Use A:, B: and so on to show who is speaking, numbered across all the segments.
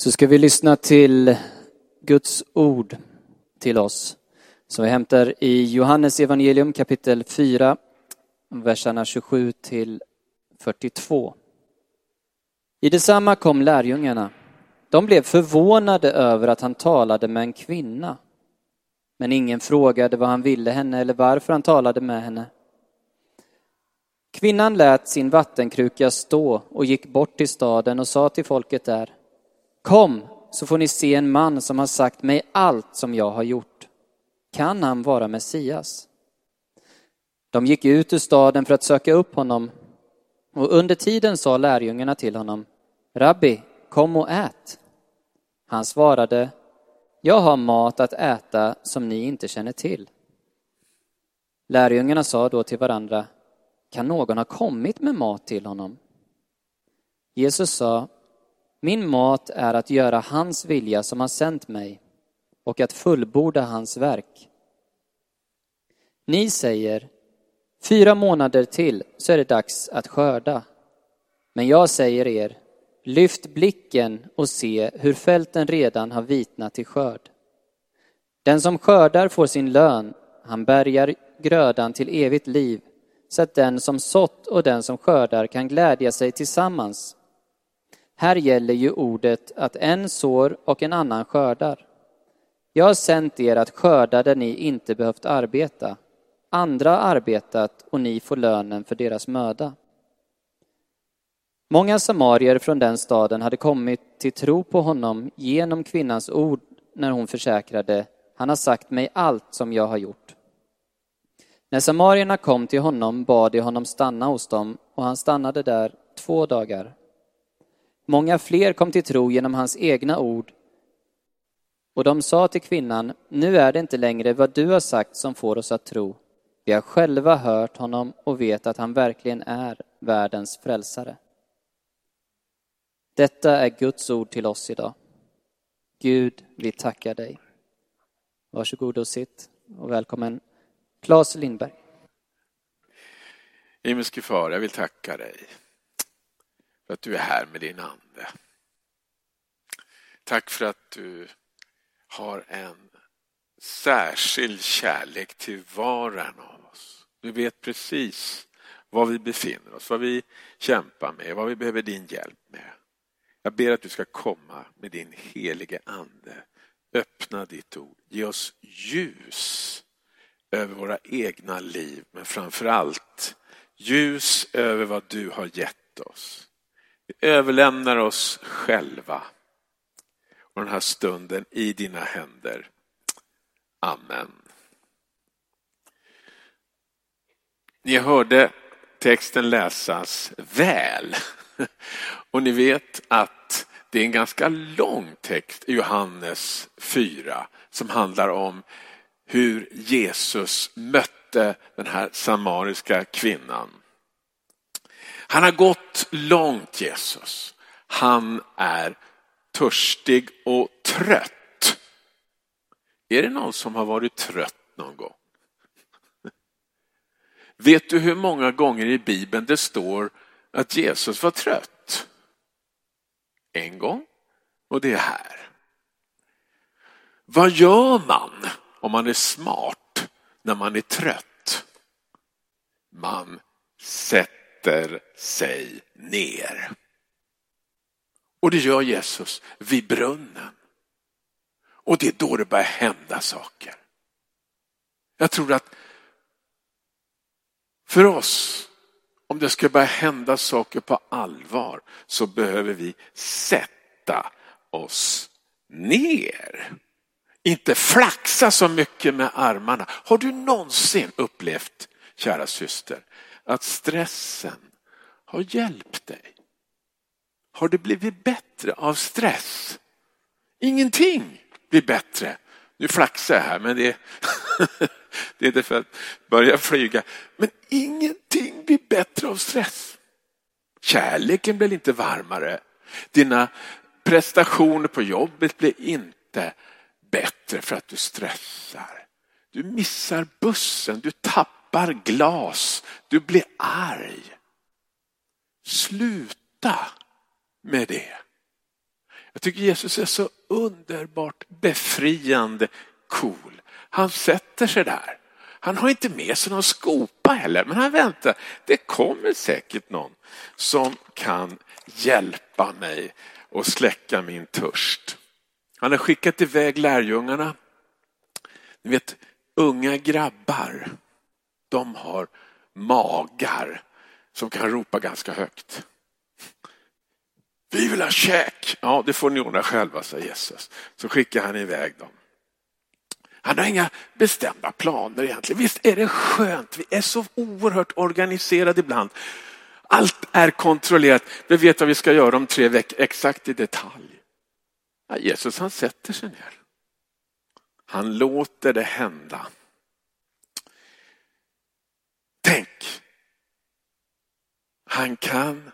A: Så ska vi lyssna till Guds ord till oss som vi hämtar i Johannes evangelium kapitel 4, verserna 27 till 42. I detsamma kom lärjungarna. De blev förvånade över att han talade med en kvinna. Men ingen frågade vad han ville henne eller varför han talade med henne. Kvinnan lät sin vattenkruka stå och gick bort till staden och sa till folket där Kom, så får ni se en man som har sagt mig allt som jag har gjort. Kan han vara Messias? De gick ut ur staden för att söka upp honom och under tiden sa lärjungarna till honom Rabbi, kom och ät. Han svarade Jag har mat att äta som ni inte känner till. Lärjungarna sa då till varandra Kan någon ha kommit med mat till honom? Jesus sa min mat är att göra hans vilja som har sänt mig och att fullborda hans verk. Ni säger, fyra månader till så är det dags att skörda. Men jag säger er, lyft blicken och se hur fälten redan har vitnat till skörd. Den som skördar får sin lön, han bärgar grödan till evigt liv, så att den som sått och den som skördar kan glädja sig tillsammans. Här gäller ju ordet att en sår och en annan skördar. Jag har sänt er att skörda där ni inte behövt arbeta. Andra har arbetat och ni får lönen för deras möda. Många samarier från den staden hade kommit till tro på honom genom kvinnans ord när hon försäkrade, han har sagt mig allt som jag har gjort. När samarierna kom till honom bad de honom stanna hos dem och han stannade där två dagar. Många fler kom till tro genom hans egna ord. Och de sa till kvinnan, nu är det inte längre vad du har sagt som får oss att tro. Vi har själva hört honom och vet att han verkligen är världens frälsare. Detta är Guds ord till oss idag. Gud, vi tackar dig. Varsågod och sitt och välkommen Claes Lindberg.
B: Himmelske far, jag vill tacka dig för att du är här med din ande. Tack för att du har en särskild kärlek till var och en av oss. Du vet precis var vi befinner oss, vad vi kämpar med, vad vi behöver din hjälp med. Jag ber att du ska komma med din helige ande. Öppna ditt ord. Ge oss ljus över våra egna liv, men framför allt ljus över vad du har gett oss. Vi överlämnar oss själva och den här stunden i dina händer. Amen. Ni hörde texten läsas väl. Och ni vet att det är en ganska lång text i Johannes 4 som handlar om hur Jesus mötte den här samariska kvinnan. Han har gått långt Jesus. Han är törstig och trött. Är det någon som har varit trött någon gång? Vet du hur många gånger i Bibeln det står att Jesus var trött? En gång och det är här. Vad gör man om man är smart när man är trött? Man sätter sätter sig ner. Och det gör Jesus vid brunnen. Och det är då det börjar hända saker. Jag tror att för oss, om det ska börja hända saker på allvar, så behöver vi sätta oss ner. Inte flaxa så mycket med armarna. Har du någonsin upplevt, kära syster, att stressen har hjälpt dig? Har det blivit bättre av stress? Ingenting blir bättre. Nu flaxar jag här, men det är, det är inte för att börja flyga. Men ingenting blir bättre av stress. Kärleken blir inte varmare. Dina prestationer på jobbet blir inte bättre för att du stressar. Du missar bussen, du tappar tappar glas, du blir arg. Sluta med det. Jag tycker Jesus är så underbart befriande cool. Han sätter sig där. Han har inte med sig någon skopa heller, men han väntar. Det kommer säkert någon som kan hjälpa mig och släcka min törst. Han har skickat iväg lärjungarna. Ni vet, unga grabbar, de har magar som kan ropa ganska högt. Vi vill ha käk. Ja, det får ni ordna själva, sa Jesus. Så skickar han iväg dem. Han har inga bestämda planer egentligen. Visst är det skönt? Vi är så oerhört organiserade ibland. Allt är kontrollerat. Vi vet vad vi ska göra om tre veckor, exakt i detalj. Ja, Jesus han sätter sig ner. Han låter det hända. Tänk, han kan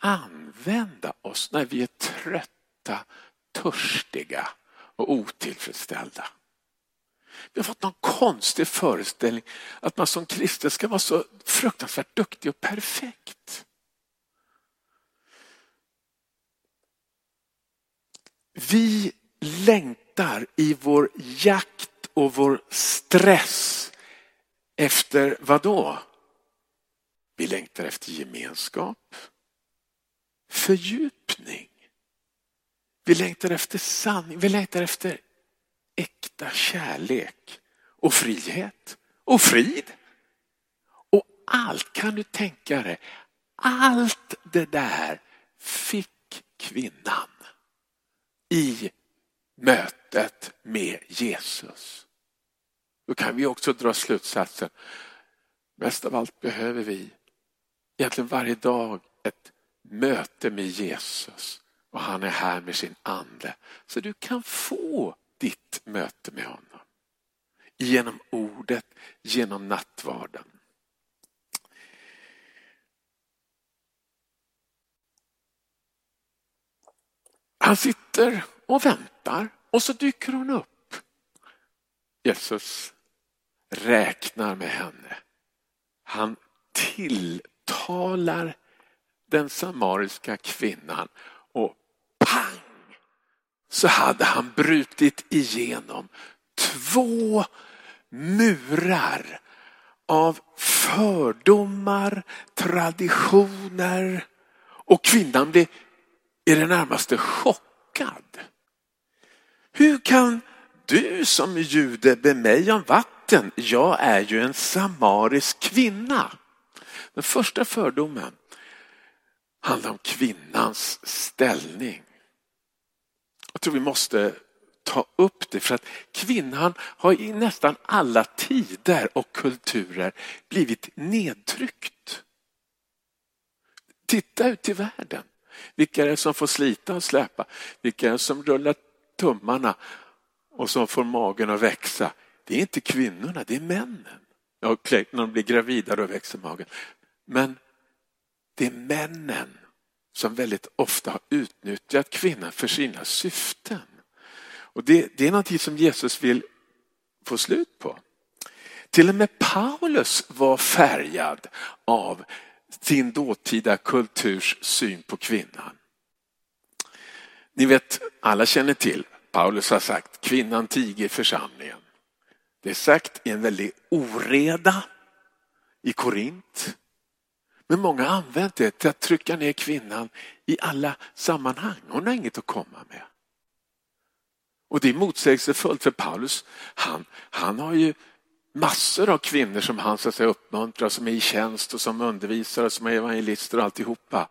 B: använda oss när vi är trötta, törstiga och otillfredsställda. Vi har fått någon konstig föreställning att man som kristen ska vara så fruktansvärt duktig och perfekt. Vi längtar i vår jakt och vår stress efter vad då? Vi längtar efter gemenskap, fördjupning. Vi längtar efter sanning, vi längtar efter äkta kärlek och frihet och frid. Och allt, kan du tänka dig, allt det där fick kvinnan i mötet med Jesus. Då kan vi också dra slutsatsen, mest av allt behöver vi egentligen varje dag ett möte med Jesus och han är här med sin ande. Så du kan få ditt möte med honom. Genom ordet, genom nattvarden. Han sitter och väntar och så dyker hon upp. Jesus räknar med henne. Han talar den samariska kvinnan och pang så hade han brutit igenom två murar av fördomar, traditioner och kvinnan blev i det närmaste chockad. Hur kan du som jude be mig om vatten? Jag är ju en samarisk kvinna. Den första fördomen handlar om kvinnans ställning. Jag tror vi måste ta upp det för att kvinnan har i nästan alla tider och kulturer blivit nedtryckt. Titta ut i världen. Vilka är det som får slita och släpa? Vilka är det som rullar tummarna och som får magen att växa? Det är inte kvinnorna, det är männen. Ja, när de blir gravida då växer magen. Men det är männen som väldigt ofta har utnyttjat kvinnan för sina syften. Och det, det är någonting som Jesus vill få slut på. Till och med Paulus var färgad av sin dåtida kulturs syn på kvinnan. Ni vet, alla känner till, Paulus har sagt, kvinnan tiger församlingen. Det är sagt i en väldig oreda i Korint. Men många har använt det till att trycka ner kvinnan i alla sammanhang. Hon har inget att komma med. Och det är motsägelsefullt för Paulus, han, han har ju massor av kvinnor som han så att säga, uppmuntrar, som är i tjänst och som undervisar och som är evangelister och alltihopa.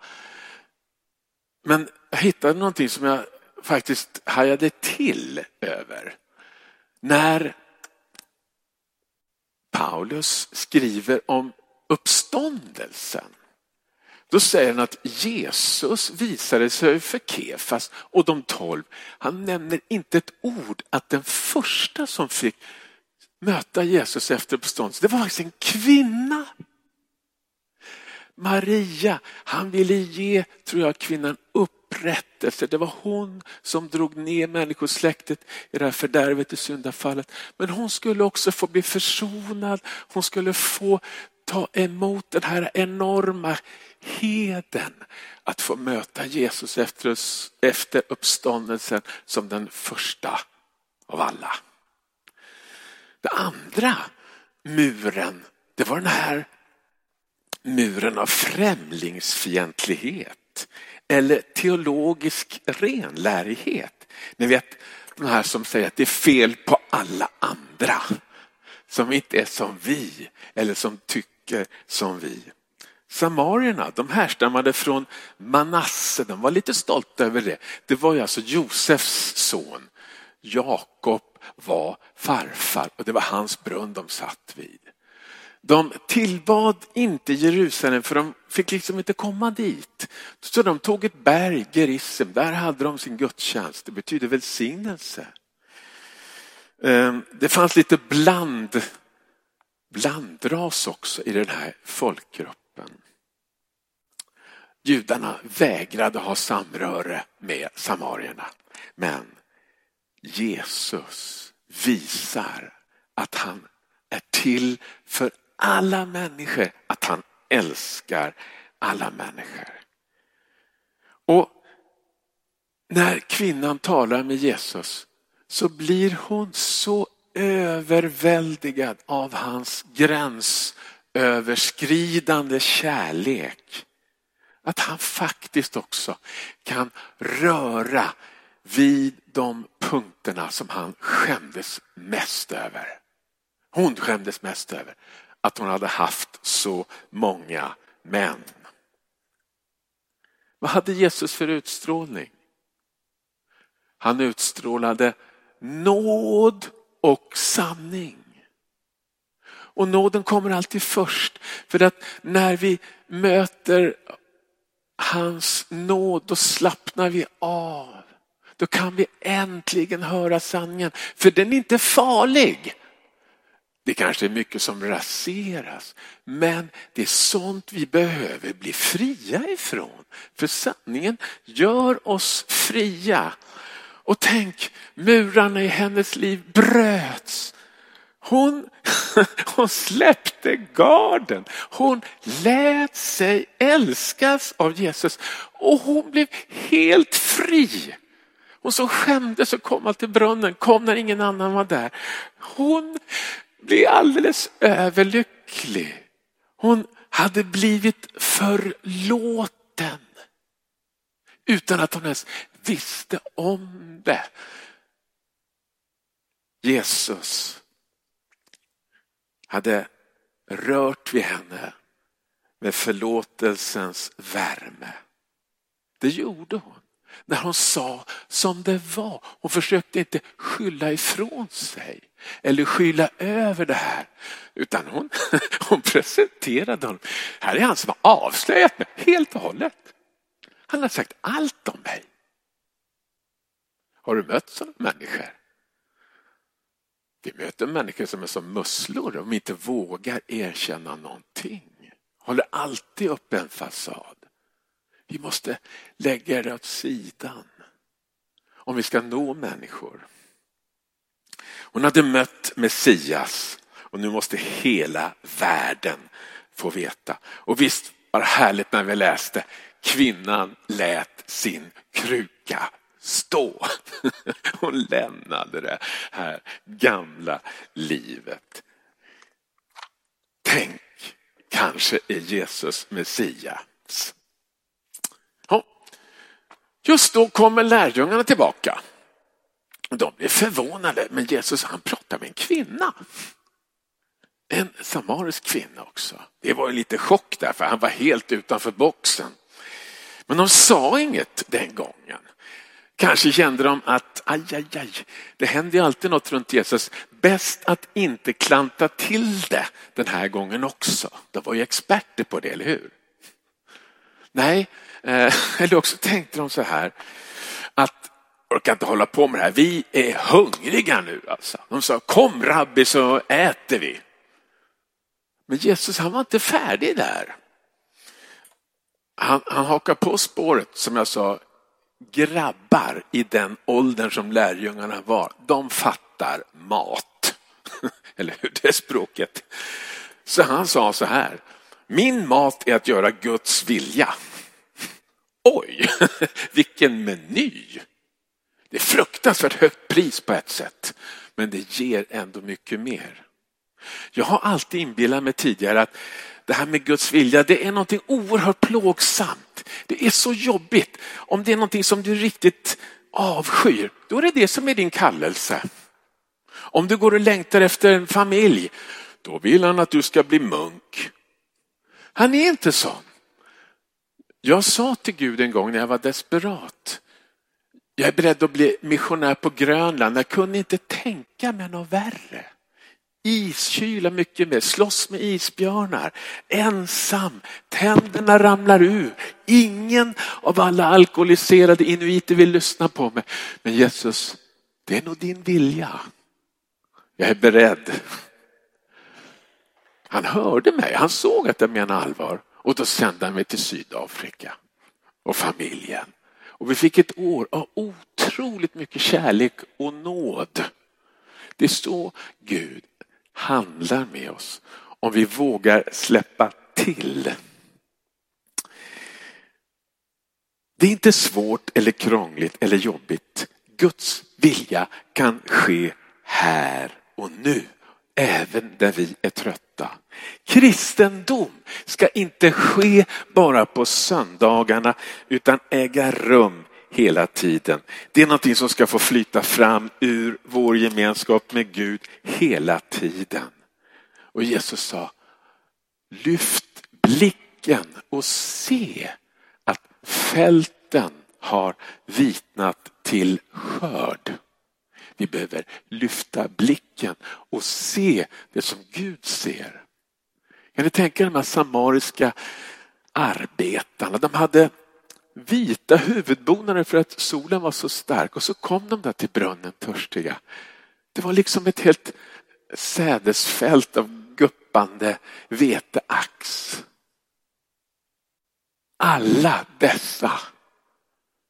B: Men jag hittade någonting som jag faktiskt hajade till över. När Paulus skriver om uppståndelsen. Då säger han att Jesus visade sig för Kefas och de tolv. Han nämner inte ett ord att den första som fick möta Jesus efter uppståndelsen, det var faktiskt en kvinna. Maria, han ville ge, tror jag, kvinnan upprättelse. Det var hon som drog ner människosläktet i det här fördärvet i syndafallet. Men hon skulle också få bli försonad. Hon skulle få ta emot den här enorma heden att få möta Jesus efter, efter uppståndelsen som den första av alla. Det andra muren, det var den här muren av främlingsfientlighet eller teologisk renlärighet. Ni vet de här som säger att det är fel på alla andra som inte är som vi eller som tycker som vi. Samarierna, de härstammade från Manasse, de var lite stolta över det. Det var ju alltså Josefs son. Jakob var farfar och det var hans brunn de satt vid. De tillbad inte Jerusalem för de fick liksom inte komma dit. Så de tog ett berg, Gerisem, där hade de sin gudstjänst. Det betyder välsignelse. Ehm, det fanns lite bland, blandras också i den här folkgruppen. Judarna vägrade ha samröre med samarierna. Men Jesus visar att han är till för alla människor, att han älskar alla människor. Och när kvinnan talar med Jesus så blir hon så överväldigad av hans gränsöverskridande kärlek att han faktiskt också kan röra vid de punkterna som han skämdes mest över. Hon skämdes mest över att hon hade haft så många män. Vad hade Jesus för utstrålning? Han utstrålade nåd och sanning. Och nåden kommer alltid först. För att när vi möter hans nåd, då slappnar vi av. Då kan vi äntligen höra sanningen. För den är inte farlig. Det kanske är mycket som raseras, men det är sånt vi behöver bli fria ifrån. För sanningen gör oss fria. Och tänk, murarna i hennes liv bröts. Hon, hon släppte garden. Hon lät sig älskas av Jesus och hon blev helt fri. Hon som skämdes och kom till brunnen kom när ingen annan var där. Hon blev alldeles överlycklig. Hon hade blivit förlåten utan att hon ens visste om det. Jesus hade rört vid henne med förlåtelsens värme. Det gjorde hon när hon sa som det var. Hon försökte inte skylla ifrån sig eller skylla över det här. Utan hon, hon presenterade honom. Här är han som har avslöjat mig helt och hållet. Han har sagt allt om mig. Har du mött sådana människor? Vi möter människor som är som musslor, de inte vågar erkänna någonting. Håller alltid upp en fasad. Vi måste lägga det åt sidan om vi ska nå människor. Hon hade mött Messias och nu måste hela världen få veta. Och visst var det härligt när vi läste kvinnan lät sin kruka stå. Hon lämnade det här gamla livet. Tänk, kanske är Jesus Messias. Ja. Just då kommer lärjungarna tillbaka. De blir förvånade, men Jesus han pratar med en kvinna. En samarisk kvinna också. Det var ju lite chock där, för han var helt utanför boxen. Men de sa inget den gången. Kanske kände de att aj, aj, aj, det händer ju alltid något runt Jesus. Bäst att inte klanta till det den här gången också. De var ju experter på det, eller hur? Nej, eh, eller också tänkte de så här att orkar inte hålla på med det här. Vi är hungriga nu alltså. De sa kom rabbi så äter vi. Men Jesus han var inte färdig där. Han, han hakar på spåret som jag sa grabbar i den åldern som lärjungarna var, de fattar mat. Eller hur, det är språket. Så han sa så här, min mat är att göra Guds vilja. Oj, vilken meny! Det är fruktansvärt högt pris på ett sätt, men det ger ändå mycket mer. Jag har alltid inbillat mig tidigare att det här med Guds vilja, det är någonting oerhört plågsamt. Det är så jobbigt. Om det är någonting som du riktigt avskyr, då är det det som är din kallelse. Om du går och längtar efter en familj, då vill han att du ska bli munk. Han är inte sån. Jag sa till Gud en gång när jag var desperat, jag är beredd att bli missionär på Grönland. Jag kunde inte tänka mig något värre. Iskyla mycket mer, slåss med isbjörnar, ensam, tänderna ramlar ur. Ingen av alla alkoholiserade inuiter vill lyssna på mig. Men Jesus, det är nog din vilja. Jag är beredd. Han hörde mig, han såg att jag menade allvar och då sände han mig till Sydafrika och familjen. Och vi fick ett år av otroligt mycket kärlek och nåd. Det är så Gud handlar med oss om vi vågar släppa till. Det är inte svårt eller krångligt eller jobbigt. Guds vilja kan ske här och nu, även där vi är trötta. Kristendom ska inte ske bara på söndagarna utan äga rum hela tiden. Det är någonting som ska få flyta fram ur vår gemenskap med Gud hela tiden. Och Jesus sa, lyft blicken och se att fälten har vitnat till skörd. Vi behöver lyfta blicken och se det som Gud ser. Kan ni tänka er de här samariska arbetarna? De hade vita huvudbonader för att solen var så stark och så kom de där till brunnen törstiga. Det var liksom ett helt sädesfält av guppande veteax. Alla dessa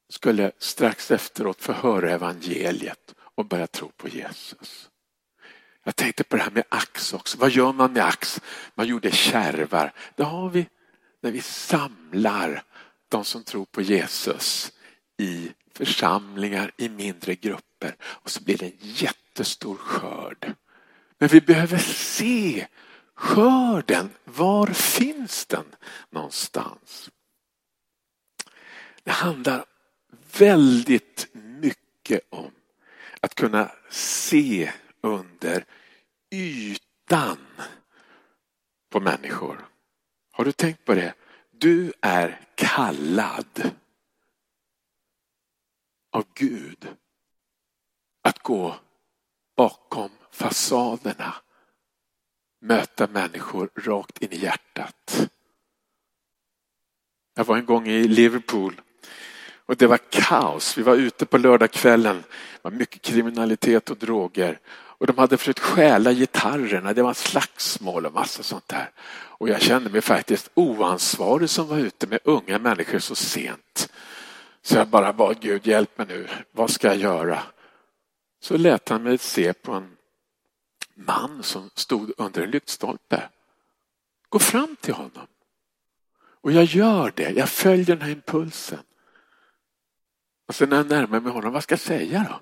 B: skulle strax efteråt få höra evangeliet och börja tro på Jesus. Jag tänkte på det här med ax också. Vad gör man med ax? Man gjorde kärvar. Det har vi när vi samlar de som tror på Jesus i församlingar, i mindre grupper. Och så blir det en jättestor skörd. Men vi behöver se skörden. Var finns den någonstans? Det handlar väldigt mycket om att kunna se under ytan på människor. Har du tänkt på det? Du är kallad av Gud att gå bakom fasaderna, möta människor rakt in i hjärtat. Jag var en gång i Liverpool och det var kaos. Vi var ute på lördagskvällen. Det var mycket kriminalitet och droger. Och de hade försökt stjäla gitarrerna. Det var slagsmål och massa sånt där. Och jag kände mig faktiskt oansvarig som var ute med unga människor så sent. Så jag bara bad Gud, hjälp mig nu. Vad ska jag göra? Så lät han mig se på en man som stod under en lyktstolpe. Gå fram till honom. Och jag gör det. Jag följer den här impulsen. Och sen när jag närmar mig honom, vad ska jag säga då?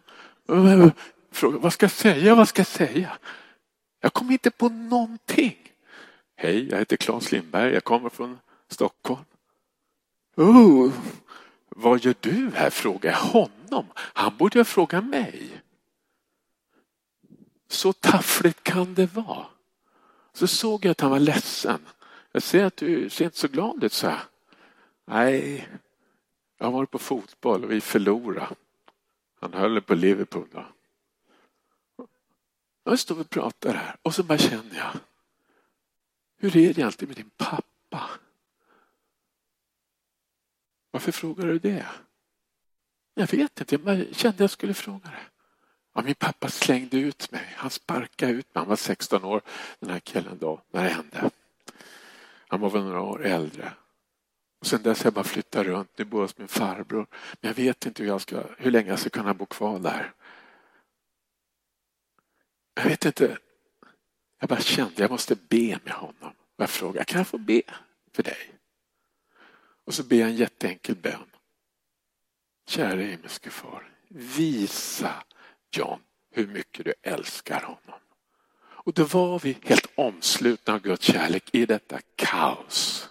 B: Fråga, vad ska jag säga, vad ska jag säga? Jag kom inte på någonting. Hej, jag heter Claes Lindberg, jag kommer från Stockholm. Oh, vad gör du här? frågar jag honom. Han borde ju fråga mig. Så taffligt kan det vara. Så såg jag att han var ledsen. Jag ser att du ser inte så glad ut, så jag. Nej, jag har varit på fotboll och vi förlorade. Han höll på Liverpool. Då. Jag står och pratar här och så bara känner jag. Hur är det egentligen med din pappa? Varför frågar du det? Jag vet inte, jag kände att jag skulle fråga det. Ja, min pappa slängde ut mig. Han sparkade ut mig. Han var 16 år den här killen då, när det hände. Han var väl några år äldre. Och sen dess har jag bara flyttat runt. Nu bor jag hos min farbror. Men jag vet inte hur, jag ska, hur länge jag ska kunna bo kvar där. Jag vet inte. Jag bara kände jag måste be med honom. Jag frågade, kan jag få be för dig? Och så ber jag en jätteenkel bön. Kära himmelske far, visa John hur mycket du älskar honom. Och då var vi helt omslutna av Guds kärlek i detta kaos.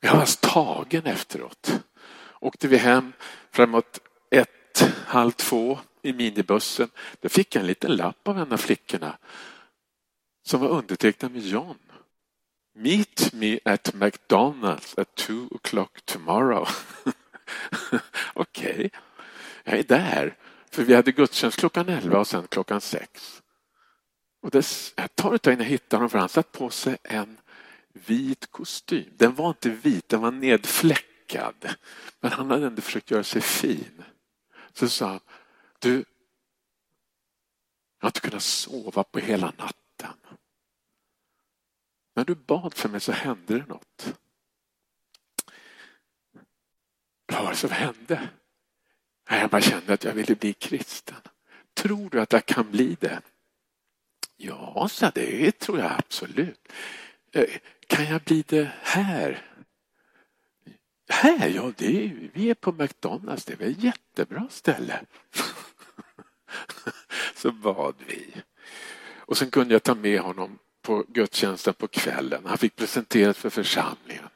B: Jag var tagen efteråt. Åkte vi hem framåt ett, halv två i minibussen. Då fick jag en liten lapp av en av flickorna som var undertecknad med John. Meet me at McDonalds at two o'clock tomorrow. Okej, okay. jag är där. För vi hade gudstjänst klockan elva och sen klockan sex. Och det tar ett tag innan jag hittar honom för han satt på sig en vit kostym. Den var inte vit, den var nedfläckad. Men han hade ändå försökt göra sig fin. Så sa han, du, jag har inte kunnat sova på hela natten. När du bad för mig så hände det något. Vad var det som hände? Jag bara kände att jag ville bli kristen. Tror du att jag kan bli det? Ja, så det tror jag absolut. Eh, kan jag bli det här? Här? Ja, det är, vi är på McDonalds. Det är väl ett jättebra ställe. Så bad vi. Och sen kunde jag ta med honom på gudstjänsten på kvällen. Han fick presenteras för församlingen.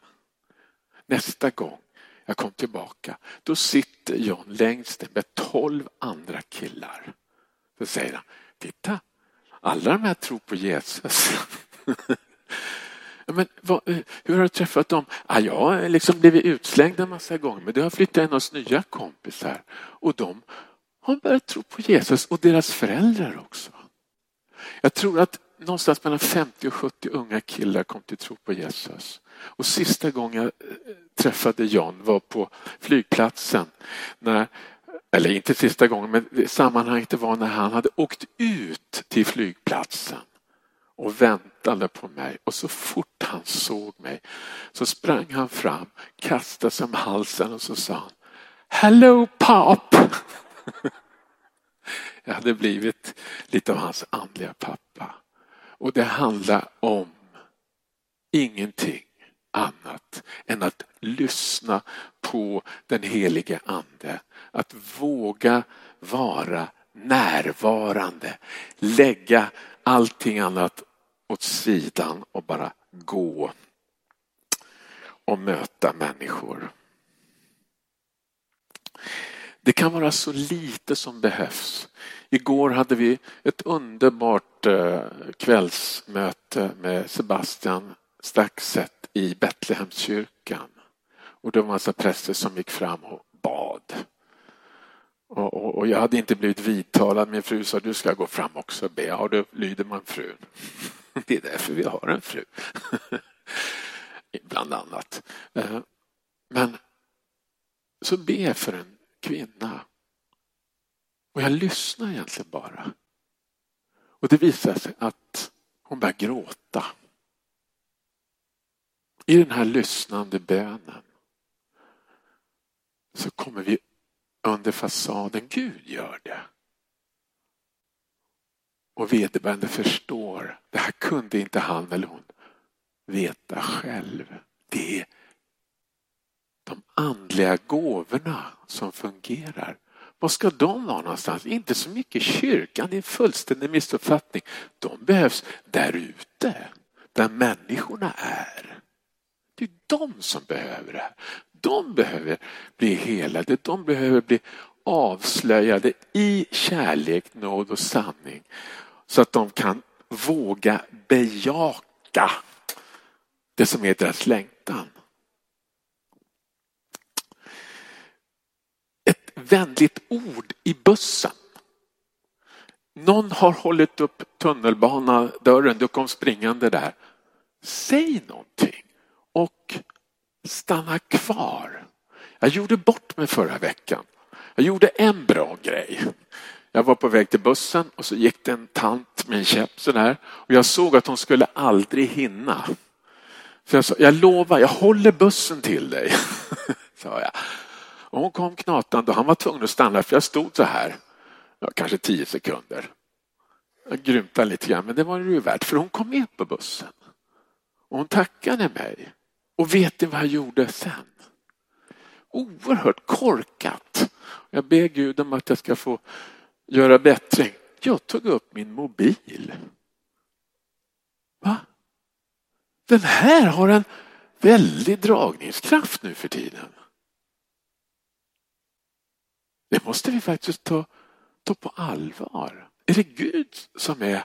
B: Nästa gång jag kom tillbaka, då sitter John längst med tolv andra killar. Så säger han, titta, alla de här tror på Jesus. Men vad, eh, hur har du träffat dem? Ja, jag har liksom blivit utslängd en massa gånger men det har flyttat in hos nya kompisar och de har börjat tro på Jesus och deras föräldrar också. Jag tror att någonstans mellan 50 och 70 unga killar kom till tro på Jesus. Och sista gången jag eh, träffade John var på flygplatsen. När, eller inte sista gången, men sammanhanget var när han hade åkt ut till flygplatsen och väntade på mig och så fort han såg mig så sprang han fram, kastade sig om halsen och så sa han Hello pop! Jag hade blivit lite av hans andliga pappa. Och det handlar om ingenting annat än att lyssna på den helige ande. Att våga vara närvarande. Lägga allting annat åt sidan och bara gå och möta människor. Det kan vara så lite som behövs. Igår hade vi ett underbart eh, kvällsmöte med Sebastian Staxet i Betlehemskyrkan. Och det var en massa präster som gick fram och bad. Och, och, och, jag hade inte blivit vidtalad. Min fru sa du ska gå fram också och be. Ja, då lyder man frun. Det är därför vi har en fru. Bland annat. Eh, men så be för en kvinna. Och jag lyssnar egentligen bara. Och det visar sig att hon börjar gråta. I den här lyssnande bönen så kommer vi under fasaden, Gud gör det. Och vederbörande förstår, det här kunde inte han eller hon veta själv. Det är de andliga gåvorna som fungerar. Var ska de vara någonstans? Inte så mycket i kyrkan, det är en fullständig missuppfattning. De behövs där ute, där människorna är. Det är de som behöver det här. De behöver bli helade, de behöver bli avslöjade i kärlek, nåd och sanning. Så att de kan våga bejaka det som är deras längtan. Ett vänligt ord i bussen. Någon har hållit upp tunnelbanadörren, du kom springande där. Säg någonting och stanna kvar. Jag gjorde bort mig förra veckan. Jag gjorde en bra grej. Jag var på väg till bussen och så gick det en tant med en käpp sådär och jag såg att hon skulle aldrig hinna. Så jag sa, jag lovar, jag håller bussen till dig. sa jag. Och hon kom knatande och han var tvungen att stanna för jag stod så här, ja, kanske tio sekunder. Jag grymtade lite grann, men det var det ju värt för hon kom med på bussen. Och hon tackade mig. Och vet ni vad jag gjorde sen? Oerhört korkat. Jag ber Gud om att jag ska få göra bättring. Jag tog upp min mobil. Va? Den här har en väldig dragningskraft nu för tiden. Det måste vi faktiskt ta, ta på allvar. Är det Gud som är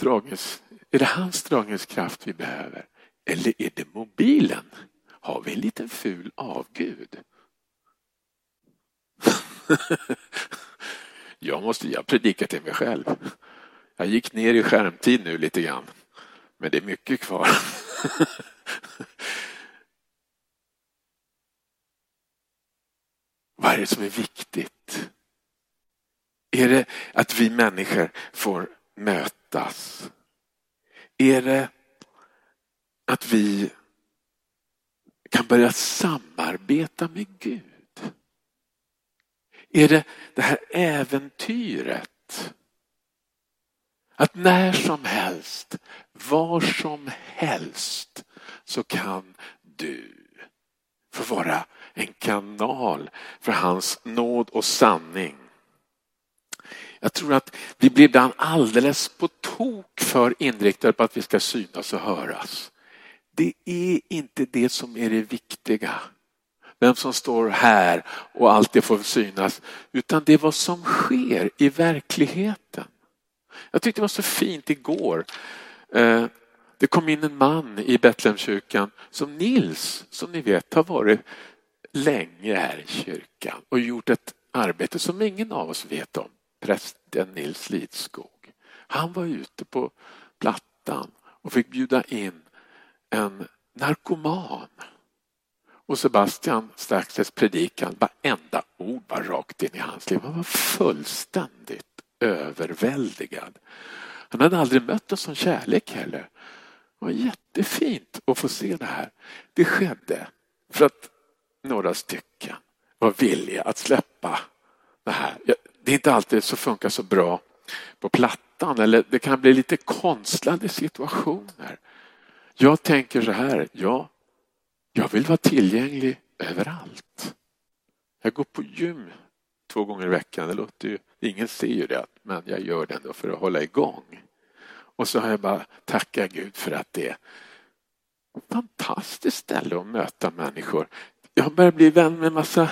B: dragens, är det hans dragningskraft vi behöver? Eller är det mobilen? Har vi en liten ful avgud? jag måste, jag predikar till mig själv. Jag gick ner i skärmtid nu lite grann. Men det är mycket kvar. Vad är det som är viktigt? Är det att vi människor får mötas? Är det att vi kan börja samarbeta med Gud? Är det det här äventyret? Att när som helst, var som helst så kan du får vara en kanal för hans nåd och sanning. Jag tror att vi blir ibland alldeles på tok för inriktade på att vi ska synas och höras. Det är inte det som är det viktiga. Vem som står här och alltid får synas. Utan det är vad som sker i verkligheten. Jag tyckte det var så fint igår. Eh, det kom in en man i Betlehemskyrkan som Nils, som ni vet har varit länge här i kyrkan och gjort ett arbete som ingen av oss vet om. Prästen Nils Lidskog. Han var ute på Plattan och fick bjuda in en narkoman. Och Sebastian strax predikan, varenda ord var rakt in i hans liv. Han var fullständigt överväldigad. Han hade aldrig mött en sån kärlek heller. Det var jättefint att få se det här. Det skedde för att några stycken var villiga att släppa det här. Det är inte alltid så funkar så bra på plattan eller det kan bli lite konstlade situationer. Jag tänker så här, ja, jag vill vara tillgänglig överallt. Jag går på gym två gånger i veckan. Det låter ju, ingen ser ju det, men jag gör det ändå för att hålla igång. Och så har jag bara tackat Gud för att det är ett fantastiskt ställe att möta människor. Jag har börjat bli vän med en massa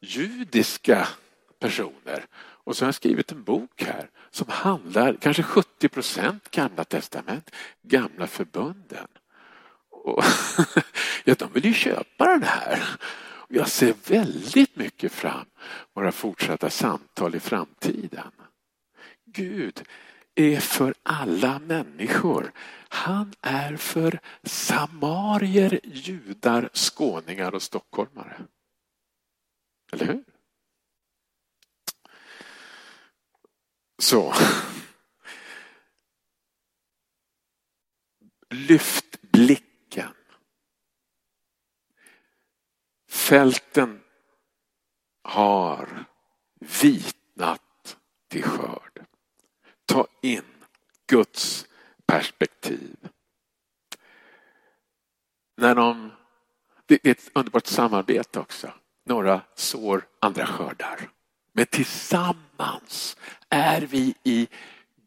B: judiska personer. Och så har jag skrivit en bok här som handlar, kanske 70 procent gamla testament, gamla förbunden. Och, ja, de vill ju köpa den här. Jag ser väldigt mycket fram våra fortsatta samtal i framtiden. Gud är för alla människor. Han är för samarier, judar, skåningar och stockholmare. Eller hur? Så. Lyft blicken. Fälten har vitnat till skörd. In Guds perspektiv. När de, det är ett underbart samarbete också. Några sår, andra skördar. Men tillsammans är vi i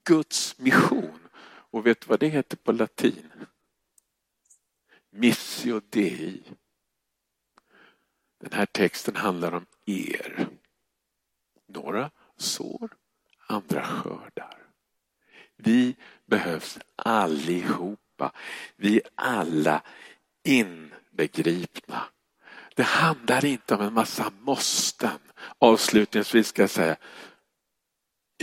B: Guds mission. Och vet du vad det heter på latin? Missio Dei. Den här texten handlar om er. Några sår, andra skördar. Vi behövs allihopa. Vi är alla inbegripna. Det handlar inte om en massa måsten. Avslutningsvis ska jag säga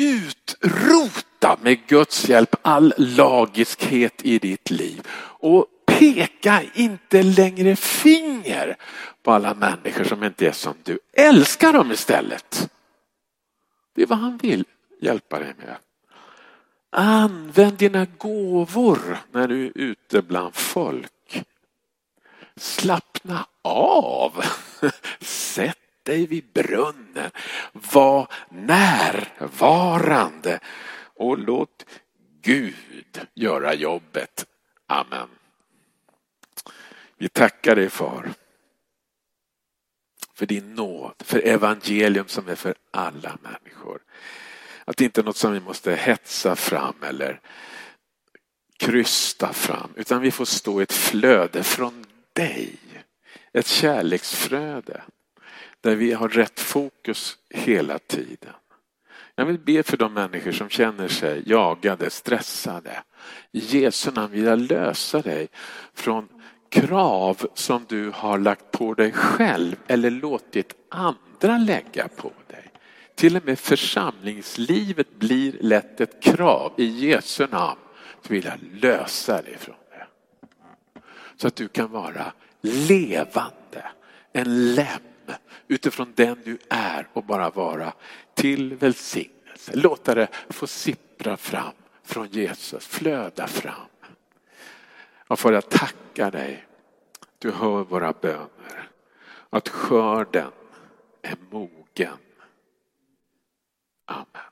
B: utrota med Guds hjälp all lagiskhet i ditt liv och peka inte längre finger på alla människor som inte är som du. Älska dem istället. Det är vad han vill hjälpa dig med. Använd dina gåvor när du är ute bland folk. Slappna av. Sätt dig vid brunnen. Var närvarande och låt Gud göra jobbet. Amen. Vi tackar dig far för din nåd, för evangelium som är för alla människor. Att det inte är något som vi måste hetsa fram eller krysta fram, utan vi får stå i ett flöde från dig. Ett kärleksflöde där vi har rätt fokus hela tiden. Jag vill be för de människor som känner sig jagade, stressade. I Jesu namn vill jag lösa dig från krav som du har lagt på dig själv eller låtit andra lägga på dig. Till och med församlingslivet blir lätt ett krav. I Jesu namn så vill jag lösa dig från det. Så att du kan vara levande, en lem utifrån den du är och bara vara till välsignelse. Låta det få sippra fram från Jesus, flöda fram. Och får jag tacka dig. Du hör våra böner. Att skörden är mogen Amen.